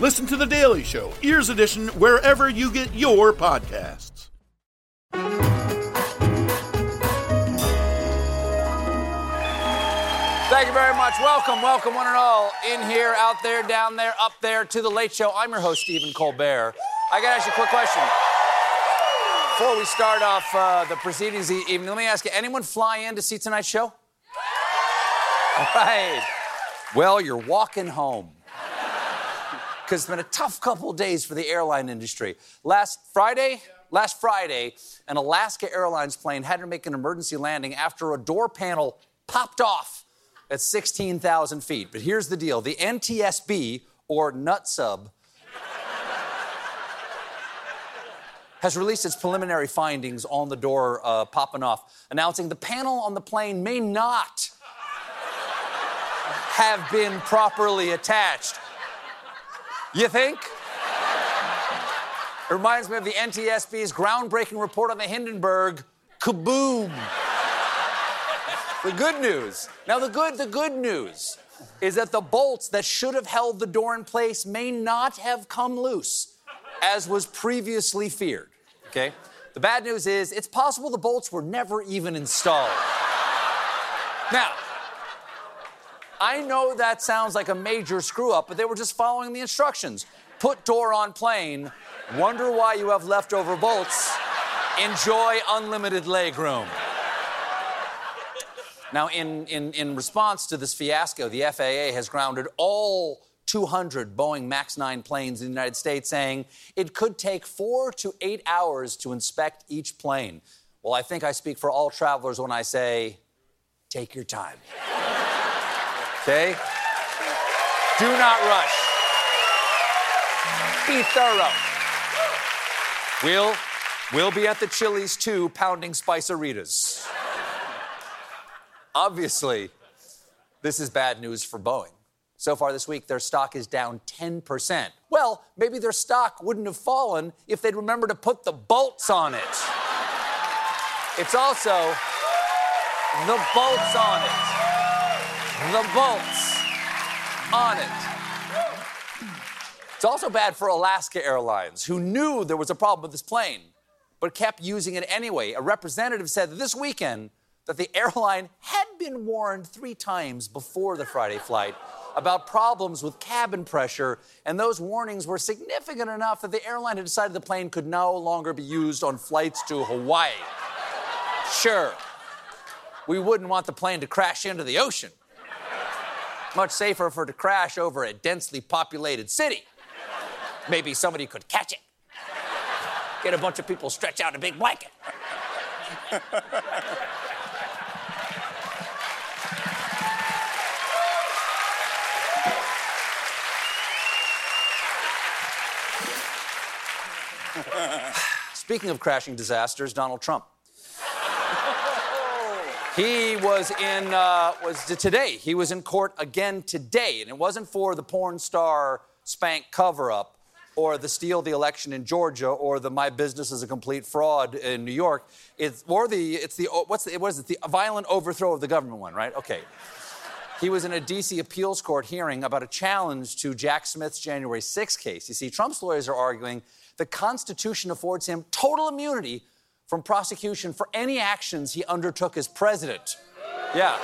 Listen to The Daily Show, Ears Edition, wherever you get your podcasts. Thank you very much. Welcome, welcome, one and all, in here, out there, down there, up there, to The Late Show. I'm your host, Stephen Colbert. I got to ask you a quick question. Before we start off uh, the proceedings this evening, let me ask you anyone fly in to see tonight's show? All right. Well, you're walking home because it's been a tough couple days for the airline industry. Last Friday, last Friday, an Alaska Airlines plane had to make an emergency landing after a door panel popped off at 16,000 feet. But here's the deal the NTSB, or NUTSUB, has released its preliminary findings on the door uh, popping off, announcing the panel on the plane may not have been properly attached. You think? It reminds me of the NTSB's groundbreaking report on the Hindenburg. Kaboom! the good news. Now, the good, the good news is that the bolts that should have held the door in place may not have come loose, as was previously feared. Okay? The bad news is it's possible the bolts were never even installed. now, I know that sounds like a major screw up, but they were just following the instructions. Put door on plane, wonder why you have leftover bolts, enjoy unlimited legroom. Now, in, in, in response to this fiasco, the FAA has grounded all 200 Boeing MAX 9 planes in the United States, saying it could take four to eight hours to inspect each plane. Well, I think I speak for all travelers when I say, take your time. Okay? Do not rush. Be thorough. We'll, we'll be at the Chili's too, pounding spiceritas. Obviously, this is bad news for Boeing. So far this week, their stock is down 10%. Well, maybe their stock wouldn't have fallen if they'd remember to put the bolts on it. It's also the bolts on it the bolts on it. It's also bad for Alaska Airlines, who knew there was a problem with this plane, but kept using it anyway. A representative said this weekend that the airline had been warned three times before the Friday flight about problems with cabin pressure, and those warnings were significant enough that the airline had decided the plane could no longer be used on flights to Hawaii. Sure, we wouldn't want the plane to crash into the ocean. Much safer for it to crash over a densely populated city. Maybe somebody could catch it. Get a bunch of people stretch out a big blanket. Speaking of crashing disasters, Donald Trump. He was in, uh, was today, he was in court again today, and it wasn't for the porn star spank cover up or the steal the election in Georgia or the my business is a complete fraud in New York. It's, or the, it's the, what's the, what is it, the violent overthrow of the government one, right? Okay. He was in a DC appeals court hearing about a challenge to Jack Smith's January 6 case. You see, Trump's lawyers are arguing the Constitution affords him total immunity from prosecution for any actions he undertook as president. Yeah.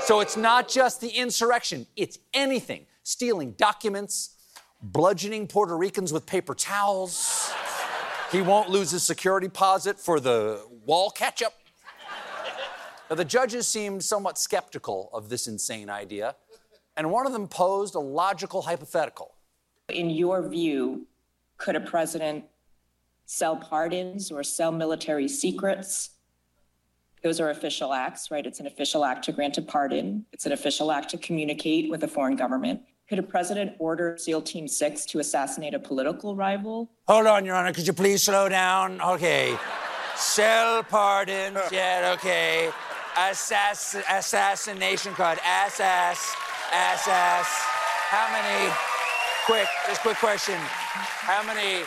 So it's not just the insurrection, it's anything stealing documents, bludgeoning Puerto Ricans with paper towels. he won't lose his security deposit for the wall ketchup. Now, the judges seemed somewhat skeptical of this insane idea, and one of them posed a logical hypothetical. In your view, could a president sell pardons or sell military secrets? Those are official acts, right? It's an official act to grant a pardon. It's an official act to communicate with a foreign government. Could a president order SEAL Team 6 to assassinate a political rival? Hold on, Your Honor. Could you please slow down? Okay. Sell pardons. Yeah, okay. Assass- assassination card. Ass, ass, ass, ass. How many? Quick, just quick question. How many?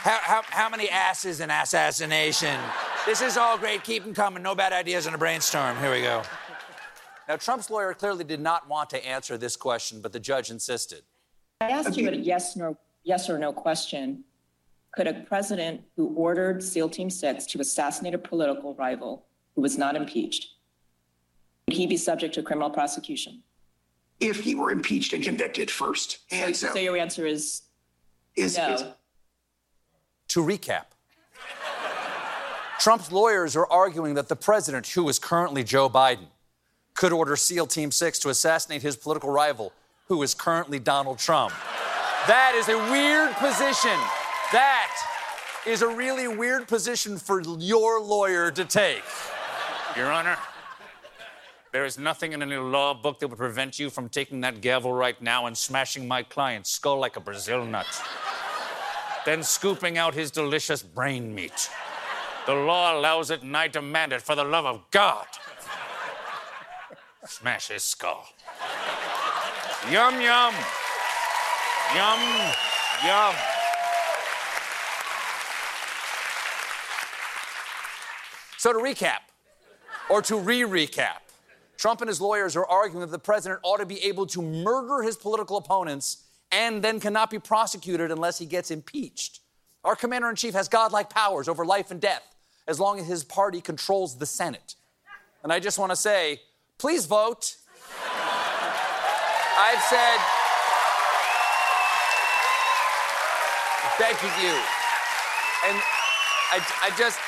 How, how, how many asses in assassination? This is all great. Keep them coming. No bad ideas in a brainstorm. Here we go. Now, Trump's lawyer clearly did not want to answer this question, but the judge insisted. I asked you a yes, no, yes or no question. Could a president who ordered SEAL Team 6 to assassinate a political rival who was not impeached, would he be subject to criminal prosecution? If he were impeached and convicted first. And so, So your answer is is, no. is- To recap, Trump's lawyers are arguing that the president, who is currently Joe Biden, could order SEAL Team 6 to assassinate his political rival, who is currently Donald Trump. That is a weird position. That is a really weird position for your lawyer to take. Your Honor, there is nothing in any law book that would prevent you from taking that gavel right now and smashing my client's skull like a Brazil nut. Then scooping out his delicious brain meat. The law allows it, and I demand it for the love of God. Smash his skull. Yum, yum. Yum, yum. So, to recap, or to re recap, Trump and his lawyers are arguing that the president ought to be able to murder his political opponents and then cannot be prosecuted unless he gets impeached. Our commander in chief has godlike powers over life and death as long as his party controls the Senate. And I just want to say, please vote. I've said, begging you. And I, I just,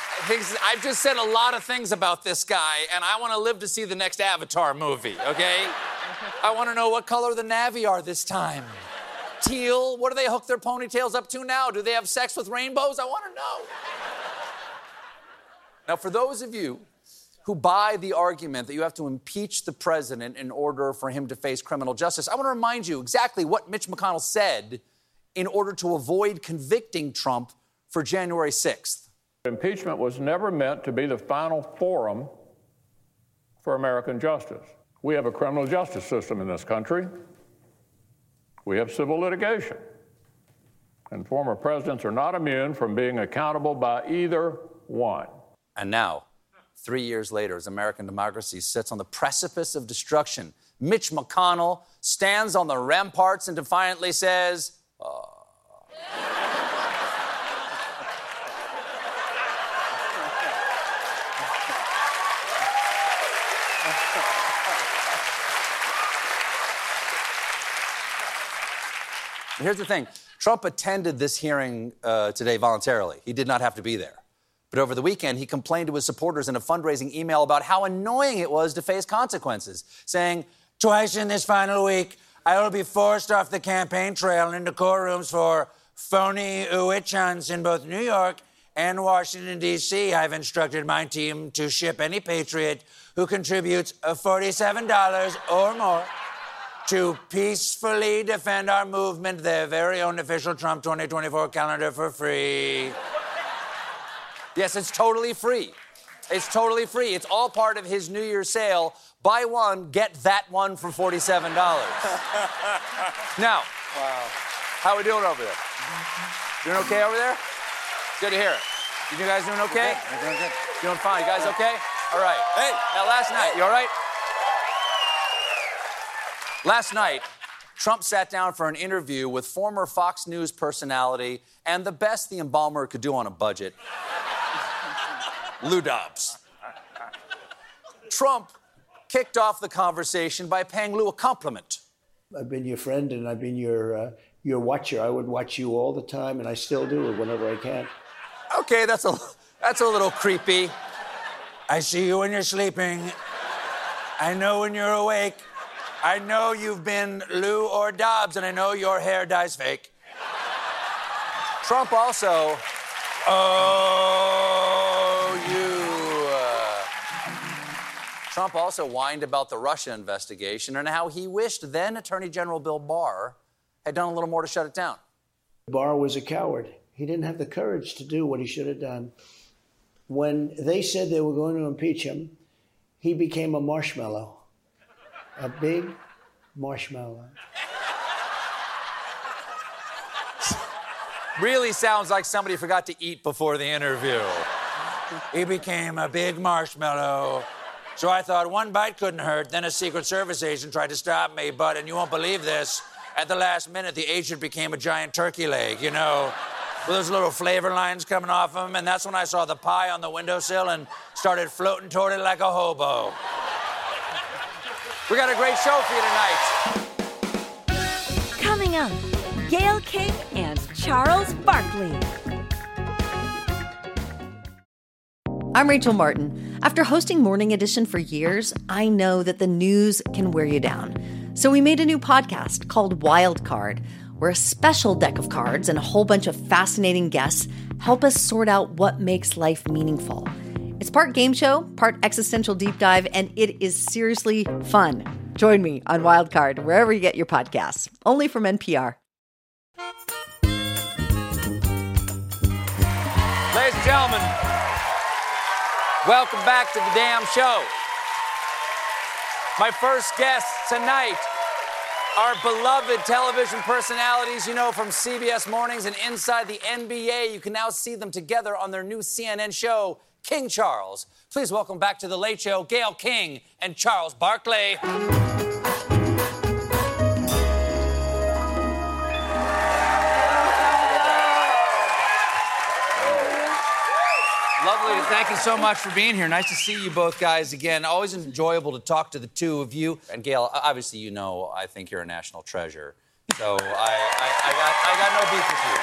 I've just said a lot of things about this guy, and I want to live to see the next Avatar movie, okay? I want to know what color the Na'vi are this time. Teal? What do they hook their ponytails up to now? Do they have sex with rainbows? I want to know. Now, for those of you who buy the argument that you have to impeach the president in order for him to face criminal justice, I want to remind you exactly what Mitch McConnell said in order to avoid convicting Trump for January 6th. Impeachment was never meant to be the final forum for American justice. We have a criminal justice system in this country. We have civil litigation. And former presidents are not immune from being accountable by either one. And now, three years later, as American democracy sits on the precipice of destruction, Mitch McConnell stands on the ramparts and defiantly says, uh, Here's the thing Trump attended this hearing uh, today voluntarily. He did not have to be there. But over the weekend, he complained to his supporters in a fundraising email about how annoying it was to face consequences, saying, Twice in this final week, I will be forced off the campaign trail and into courtrooms for phony witch hunts in both New York and Washington, D.C. I've instructed my team to ship any patriot who contributes uh, $47 or more to peacefully defend our movement, their very own official Trump 2024 calendar for free. yes, it's totally free. It's totally free. It's all part of his New Year's sale. Buy one, get that one for $47. now, how are we doing over there? Doing okay over there? Good to hear it. You guys doing okay? Doing good. Doing fine. You guys okay? All right. Hey. Now, last night, you all right? Last night, Trump sat down for an interview with former Fox News personality and the best the embalmer could do on a budget, Lou Dobbs. Trump kicked off the conversation by paying Lou a compliment. I've been your friend and I've been your uh, your watcher. I would watch you all the time, and I still do whenever I can. Okay, that's a that's a little creepy. I see you when you're sleeping. I know when you're awake. I know you've been Lou or Dobbs, and I know your hair dye's fake. Trump also. Oh, you. Trump also whined about the Russia investigation and how he wished then Attorney General Bill Barr had done a little more to shut it down. Barr was a coward. He didn't have the courage to do what he should have done. When they said they were going to impeach him, he became a marshmallow, a big marshmallow. Really sounds like somebody forgot to eat before the interview. he became a big marshmallow. So I thought one bite couldn't hurt. Then a Secret Service agent tried to stop me, but, and you won't believe this, at the last minute, the agent became a giant turkey leg, you know, with those little flavor lines coming off of him. And that's when I saw the pie on the windowsill and started floating toward it like a hobo. We got a great show for you tonight. Coming up, Gayle King and Charles Barkley. I'm Rachel Martin. After hosting Morning Edition for years, I know that the news can wear you down. So we made a new podcast called Wild Card, where a special deck of cards and a whole bunch of fascinating guests help us sort out what makes life meaningful. It's part game show, part existential deep dive, and it is seriously fun. Join me on Wild Card wherever you get your podcasts, only from NPR. Ladies and gentlemen, welcome back to the damn show. My first guests tonight are beloved television personalities you know from CBS Mornings and Inside the NBA. You can now see them together on their new CNN show, King Charles. Please welcome back to The Late Show, Gayle King and Charles Barkley. Lovely. Thank you so much for being here. Nice to see you both guys again. Always enjoyable to talk to the two of you. And Gayle, obviously, you know I think you're a national treasure. So I, I, I got, I got no beef with you.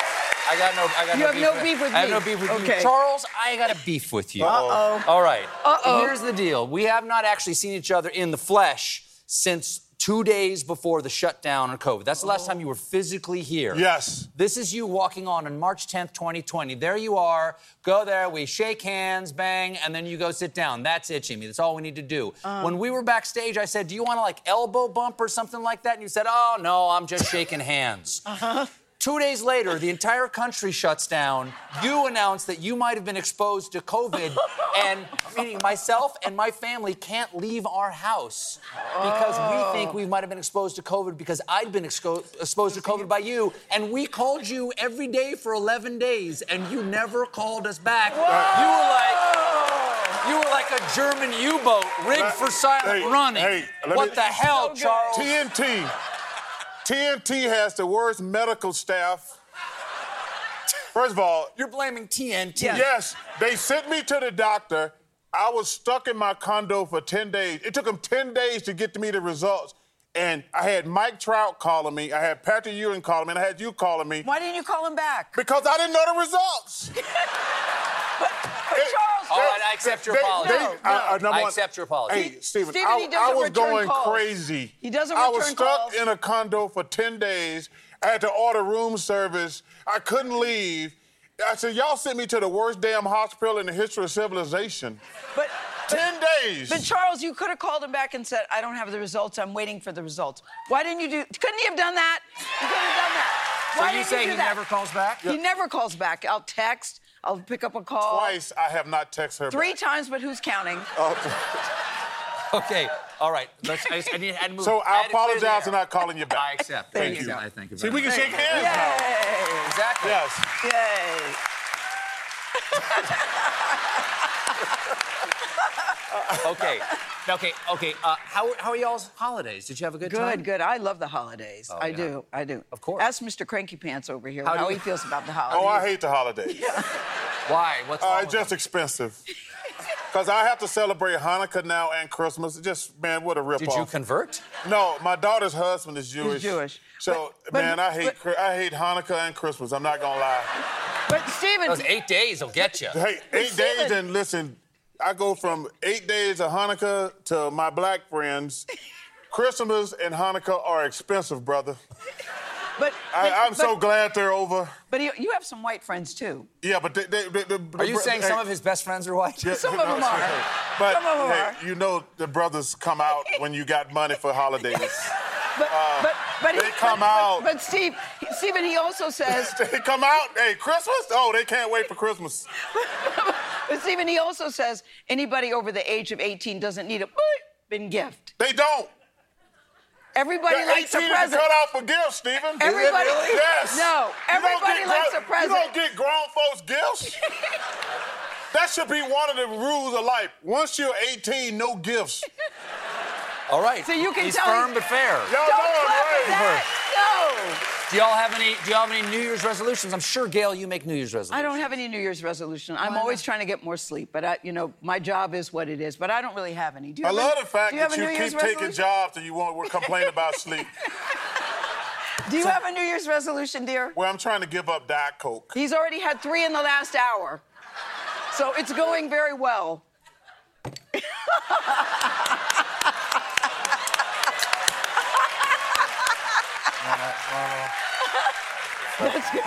I got no, I got You no have beef no with, beef with me. I have me. no beef with Okay. you. Charles, I got a beef with you. Uh-oh. All right. Uh-oh. Here's the deal. We have not actually seen each other in the flesh since two days before the shutdown on COVID. That's the last time you were physically here. Yes. This is you walking on on March 10th, 2020. There you are. Go there, we shake hands, bang, and then you go sit down. That's it, Jimmy. That's all we need to do. when we were backstage, I said, Do you want to like elbow bump or something like that? And you said, Oh, no, I'm just shaking hands. Uh-huh. Two days later, the entire country shuts down. You announce that you might have been exposed to COVID, and meaning myself and my family can't leave our house because we think we might have been exposed to COVID because I'd been exposed to COVID by you. And we called you every day for 11 days, and you never called us back. You were like, you were like a German U-boat rigged for silent Hey, running. hey, what me- the hell, Charles? TNT. TNT has the worst medical staff. First of all, You're blaming TNT. yes, they sent me to the doctor. I was stuck in my condo for 10 days. It took them 10 days to get to me the results. And I had Mike Trout calling me, I had Patrick Ewing calling me, and I had you calling me Why didn't you call him back? because I didn't know the results. But Charles, All right, I accept your They- apology. they- uh, uh, No, I- no. I- I accept your apology. Hey, Stephen, Stephen, I, he I doesn't was going calls. crazy. He doesn't return I was stuck calls. in a condo for 10 days. I had to order room service. I couldn't leave. I said, y'all sent me to the worst damn hospital in the history of civilization. but, 10 days. but Charles, you could have called him back and said, "I don't have the results. I'm waiting for the results." Why didn't you do? Couldn't you have done that? You could have done that. So Why you didn't say do he that? never calls back? He never calls back. I'll text. I'll pick up a call. Twice I have not texted her Three back. times, but who's counting? Oh. Okay, all right. Let's, I, just- I need I had to move. So I I had to clear the apologize for not calling you back. I accept. Thank Thank you. I thank you. See, we can much. shake hands now. Yay! Exactly. Yes. Yay! Okay. Okay. Okay. Uh, how how are y'all's holidays? Did you have a good, time? Good, good. I love the holidays. I yeah. do. I do. Of course. Ask Mr. Cranky Pants over here How how, he you- feels about the holidays. Oh, I hate the holidays. Why? What's Uh, wrong it's with just them? expensive. Because I have to celebrate Hanukkah now and Christmas. Just, man, what a ripoff. Did you convert? No, my daughter's husband is Jewish. Jewish. So, But- but- man, I hate Chri- I hate Hanukkah and Christmas. I'm not gonna lie. But Stephen, Those eight days will get you. Hey, eight days and listen, I go from eight days of Hanukkah to my black friends. Christmas and Hanukkah are expensive, brother. but, I, but- I'm so glad they're over. But you, you have some white friends too. Yeah, but they, they, they, they- Are you the- saying hey, some of his best friends are white? yeah, Some no, of them are. okay. But Some of them hey, are. you know the brothers come out when you got money for holidays. But uh, but but they he, come but, out. But, but Steve, Stephen, he also says. they come out. Hey, Christmas? Oh, they can't wait for Christmas. But Stephen, he also says anybody over the age of 18 doesn't need a bin gift. They don't. Everybody They're likes a 18 to present. cut out for gifts, Stephen. Everybody- Yes. No, everybody likes gro- a present. You don't get grown folks gifts. that should be one of the rules of life. Once you're 18, no gifts. All right. So you can He's tell firm he- but fair. Y'all Don't know it, clap right? that. No. Do y'all have any? Do y'all have any New Year's resolutions? I'm sure, Gayle, you make New Year's resolutions. I don't have any New Year's resolution. I'm always trying to get more sleep, but I, you know, my job is what it is. But I don't really have any. Do you I have love any- the fact you that you New keep Year's taking resolution? jobs and you won't complain about sleep. Do you have a New Year's resolution, dear? Well, I'm trying to give up Diet Coke. He's already had three in the last hour, so it's going very well. That's good.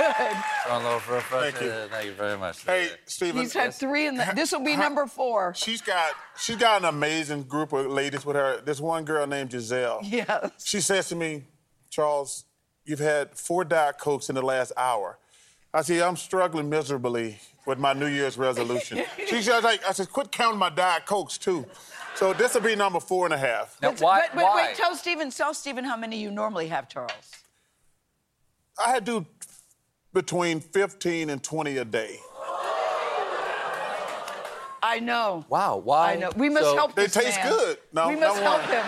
Thank you. Thank you very much. Hey, Stephen. He's had three in the. This will be number four. She's got she's got an amazing group of ladies with her. This one girl named Giselle. Yes. She says to me, Charles, you've had four Diet Cokes in the last hour. I said, I'm struggling miserably with my New Year's resolution. She's just like, I said, quit counting my Diet Cokes too. So this will be number four and a half. Now, why? But, but why? wait, tell Stephen, tell Stephen how many you normally have, Charles. I had to do between 15 and 20 a day. I know. wow. Why? I know. We must So- help They this taste man. good. No, we must number help one. him.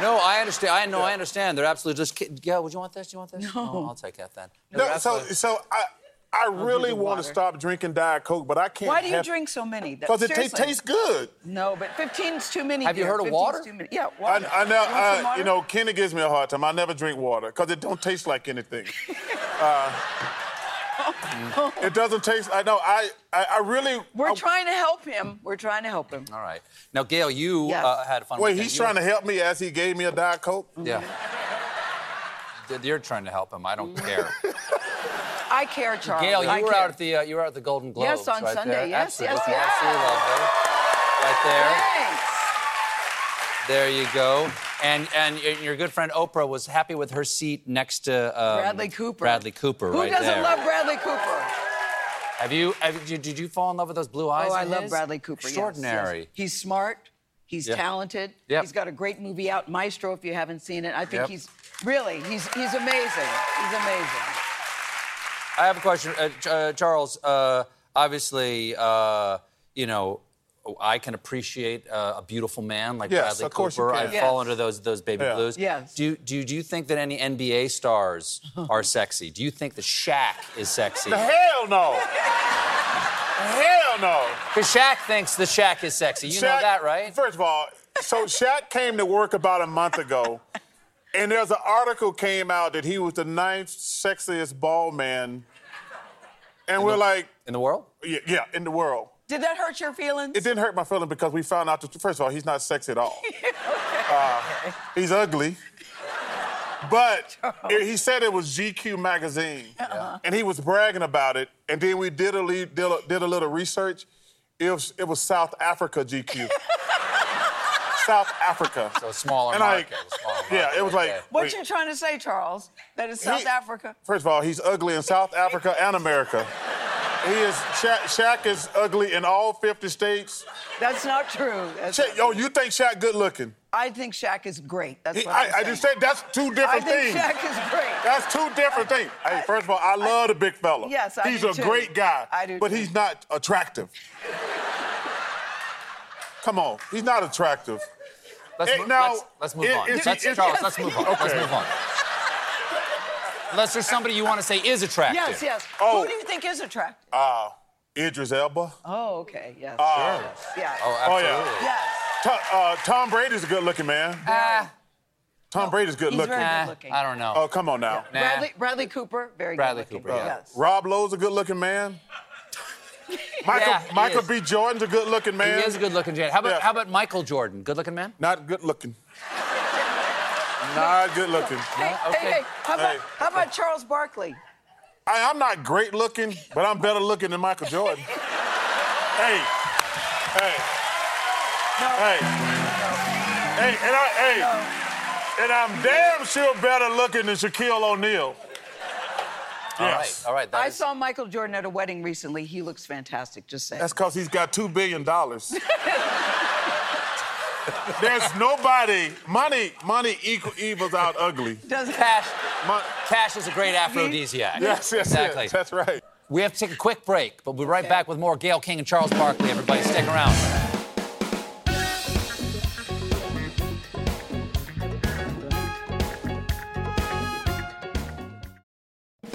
No, I understand. I know. I understand. They're absolutely just. ki- Gayle, would you want this? Do you want this? No. Oh, I'll take that then. No, They're so absolutely- so I I really the want to stop drinking Diet Coke, but I can't. Why do you have- drink so many? Because it ta- seriously. tastes good. No, but 15 is too many. Have you dear. heard of water? Too many. Yeah, I, water. I know, You I, water? you know, Kenny gives me a hard time. I never drink water because it don't taste like anything. Uh, it doesn't taste. I know. I, I, I really. We're I- trying to help him. We're trying to help him. All right. Now, Gayle, you Yes. uh, had a fun. Wait, weekend. he's You- trying to help me as he gave me a Diet Coke. Yeah. You're trying to help him. I don't care. I care, Charles. Gayle, I you were care. out at the uh, you were out at the Golden Globes. Yes, on right Sunday. There. Yes, yes, Absolutely. yes. Absolutely lovely. Right there. Thanks. There you go. And and your good friend Oprah was happy with her seat next to um, Bradley Cooper. Bradley Cooper, Who right doesn't there. love Bradley Cooper? Have you? Have, you- did, you fall in love with those blue eyes? Oh, I love his? Bradley Cooper. yes, Extraordinary. yes. He's smart. He's Yeah. talented. Yep. He's got a great movie out, Maestro. If you haven't seen it, I think Yep. he's really he's he's amazing. He's amazing. I have a question, uh, Ch- uh, Charles. Uh, obviously, uh, you know, I can appreciate uh, a beautiful man like Yes, Bradley of course you Cooper. can. I Yes. fall into those those baby Yeah. blues. Yes. Do, do do you think that any NBA stars are sexy? Do you think the Shaq is sexy? The hell no. hell no. Because Shaq thinks the Shaq is sexy. You know that, right? First of all, so Shaq came to work about a month ago, and there's an article came out that he was the ninth sexiest bald man, and we're like, In the world? yeah, yeah, in the world. Did that hurt your feelings? It didn't hurt my feelings because we found out that first of all, he's not sexy at all. Uh, he's ugly. But it- he said it was GQ magazine, and he was bragging about it. And then we did a le- did a, did a little research. It was it was South Africa GQ. South Africa. So a smaller And market. like- a smaller Yeah, market, it was like. okay. What wait, you trying to say, Charles? That it's South He- Africa? First of all, he's ugly in South Africa and America. He is Shaq, Shaq is ugly in all 50 states. That's not true. That's Shaq, yo, oh, you think Shaq good looking? I think Shaq is great. That's He- what I'm I, I just said that's two I different think things. Shaq is great. That's two different things. Hey, first of all, I love the big fella. Yes, I He's do a too. great guy. I do But too. he's not attractive. Come on, he's not attractive. Let's, Hey, mo- now, let's, let's move it- on. it's- Let's, it's- Charles, let's move on. Okay. Let's Okay. move on. Unless there's somebody you want to say is attractive. Yes, yes. Oh. Who do you think is attractive? Uh, Idris Elba. Oh, okay. Yes. Uh, Yeah. Oh, yeah. Yes. Tom, uh, Tom Brady's a good looking man. Ah, Tom Brady's good he's looking. very good looking. I don't know. Oh, come on now. Nah. Bradley, Bradley Cooper, very Bradley good looking. Bradley Cooper, yeah. Yes. Rob Lowe's a good looking man. Michael, Yeah, Michael. B. Jordan's a good looking man. He is a good looking man. How about Yeah. how about Michael Jordan? Good looking man? Not good looking. Not good looking. Hey, Okay. hey, hey, how about, Hey. how about Charles Barkley? I, I'm not great looking, but I'm better looking than Michael Jordan. hey, hey, hey, hey, and I, hey, and I'm damn sure better looking than Shaquille O'Neal. All right, Yes. all right. that I is- saw Michael Jordan at a wedding recently. He looks fantastic, just saying. That's because he's got two billion dollars. There's nobody. Money, money equal, evils out ugly. Doesn't Cash, Mon- cash is a great aphrodisiac. yes, yes, exactly. yes. That's right. We have to take a quick break, but we'll be right back with more Gayle King and Charles Barkley. Everybody, stick around.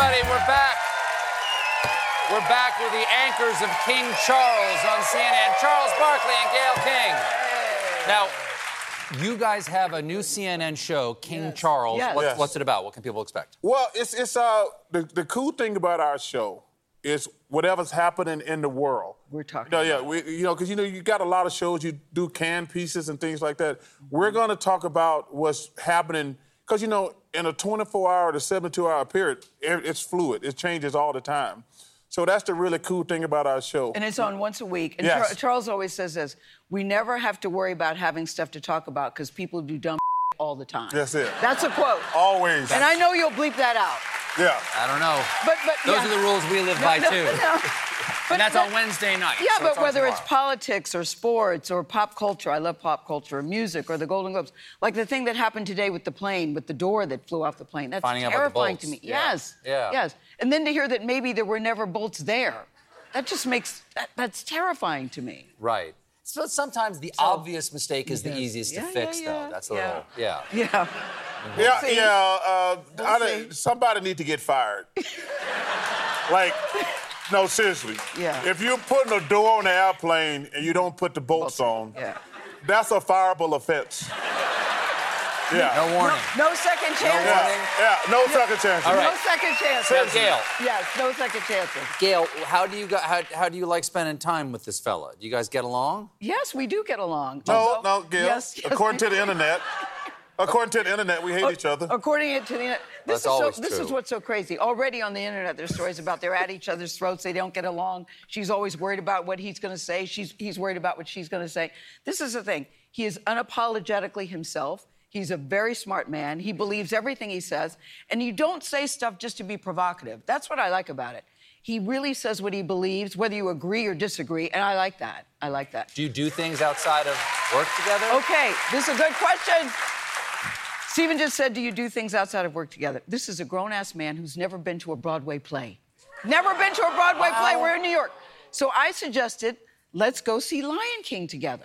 everybody, we're back. We're back with the anchors of King Charles on CNN, Charles Barkley and Gayle King. Now, you guys have a new CNN show, King Charles. Yes. What's, Yes. what's it about? What can people expect? Well, it's it's uh the, the cool thing about our show is whatever's happening in the world. We're talking No, yeah, we, you know, because you know you got a lot of shows you do can pieces and things like that. We're going to talk about what's happening because you know in a 24-hour to 72-hour period, it's fluid. It changes all the time. So that's the really cool thing about our show. And it's on once a week. And Yes. Char- Charles always says this we never have to worry about having stuff to talk about because people do dumb all the time. That's it. That's a quote. Always. And I know you'll bleep that out. yeah. I don't know. But, but Those yeah. are the rules we live by, No, too. no. But- and that's but- on Wednesday night. Yeah, so but it's on whether it's politics or sports or pop culture, I love pop culture, or music or the Golden Globes. Like the thing that happened today with the plane, with the door that flew off the plane. That's Finding out about the terrifying to me. Yeah. Yes. Yeah. Yes. And then to hear that maybe there were never bolts there. That just makes that, that's terrifying to me. Right. So sometimes the obvious mistake is the easiest Yeah, to fix, yeah, though. That's a yeah. little, yeah. Yeah. Yeah, see. yeah. Uh, We'll I somebody need to get fired. like, no, seriously. Yeah. If you're putting a door on the airplane and you don't put the bolts on, Yeah. that's a fireable offense. Yeah. No warning. No second chances. yeah. yeah, no second chances. All right. No second chances. Now, Gayle. Yes, no second chances. Gayle, how do you go, how, how do you like spending time with this fella? Do you guys get along? Yes, we do get along. No, Although- no, Gil. Yes, yes, According to the internet, according to the internet, we hate each other. According to the internet, this That's is so, always this is what's so crazy. Already on the internet, there's stories about they're at each other's throats. They don't get along. She's always worried about what he's going to say. She's he's worried about what she's going to say. This is the thing. He is unapologetically himself. He's a very smart man. He believes everything he says, and you don't say stuff just to be provocative. That's what I like about it. He really says what he believes, whether you agree or disagree, and I like that. I like that. Do you do things outside of work together? Okay, this is a good question. Stephen just said, Do you do things outside of work together? This is a grown ass man who's never been to a Broadway play. Never been to a Broadway play. We're in New York. So I suggested, let's go see Lion King together.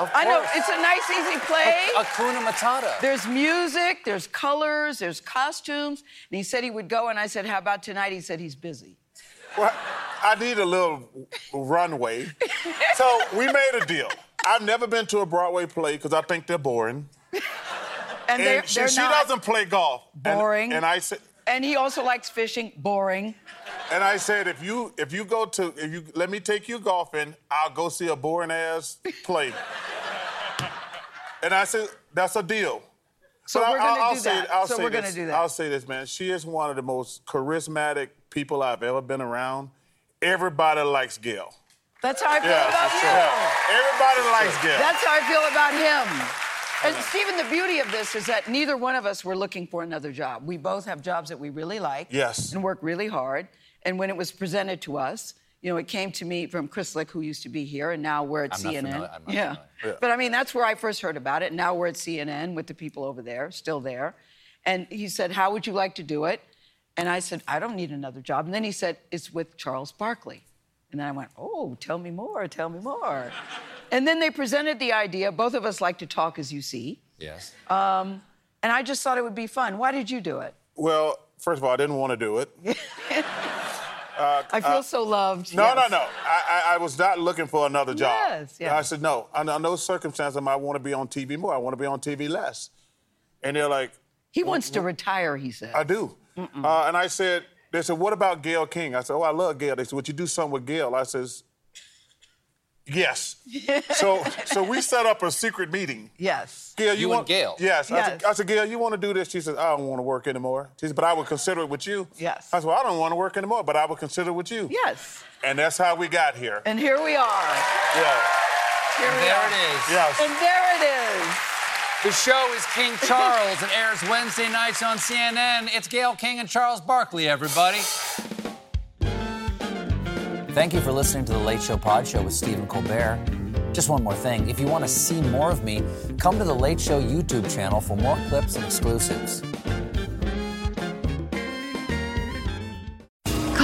Of course. I know, it's a nice, easy play. Hakuna Matata. There's music, there's colors, there's costumes. And he said he would go, and I said, How about tonight? He said he's busy. Well, I need a little runway. so we made a deal. I've never been to a Broadway play because I think they're boring. And, they're, And she, they're she doesn't play golf. Boring. And, I said, And he also likes fishing. Boring. and I said, if you if you go to if you let me take you golfing, I'll go see a boring ass play. and I said, that's a deal. So But we're gonna I'll do say- that. I'll So say we're gonna this. do that. I'll say this, man. She is one of the most charismatic people I've ever been around. Everybody likes Gayle. That's how I feel Yeah, about you. Yeah. Everybody likes Gayle. That's how I feel about him. And Stephen, the beauty of this is that neither one of us were looking for another job. We both have jobs that we really like. Yes. And work really hard. And when it was presented to us, You know, it came to me from Chris Licht, who used to be here, and now we're at I'm CNN. familiar- I'm not yeah. Yeah. But I mean, that's where I first heard about it. Now we're at CNN with the people over there, still there. And he said, How would you like to do it? And I said, I don't need another job. And then he said, It's with Charles Barkley. And then I went, Oh, tell me more, tell me more. And then they presented the idea. Both of us like to talk, as you see. Yes. Um, and I just thought it would be fun. Why did you do it? Well, first of all, I didn't want to do it. Uh, I feel uh, so loved. No, yes. no, no. I, I, I was not looking for another job. Yes, yes. I said, no, under no circumstance am I want to be on TV more. I want to be on TV less. And they're like, He wants to retire, he said. I do. Uh, and I said, they said, what about Gayle King? I said, oh, I love Gayle. They said, would you do something with Gayle? I says, yes. so, so we set up a secret meeting. Yes. Gayle, you, You want and Gayle? Yes. I, said, I said, Gayle, you want to do this? She said, I don't want to work anymore. She said, but I would consider it with you. Yes. I said, well, I don't want to work anymore, but I would consider it with you. Yes. And that's how we got here. And here we are. Yeah. Here we There are. it is. Yes. And there it is. The show is King Charles. and airs Wednesday nights on CNN. It's Gayle King and Charles Barkley, everybody. Thank you for listening to the Late Show Pod Show with Stephen Colbert. Just one more thing. If you want to see more of me, come to the Late Show YouTube channel for more clips and exclusives.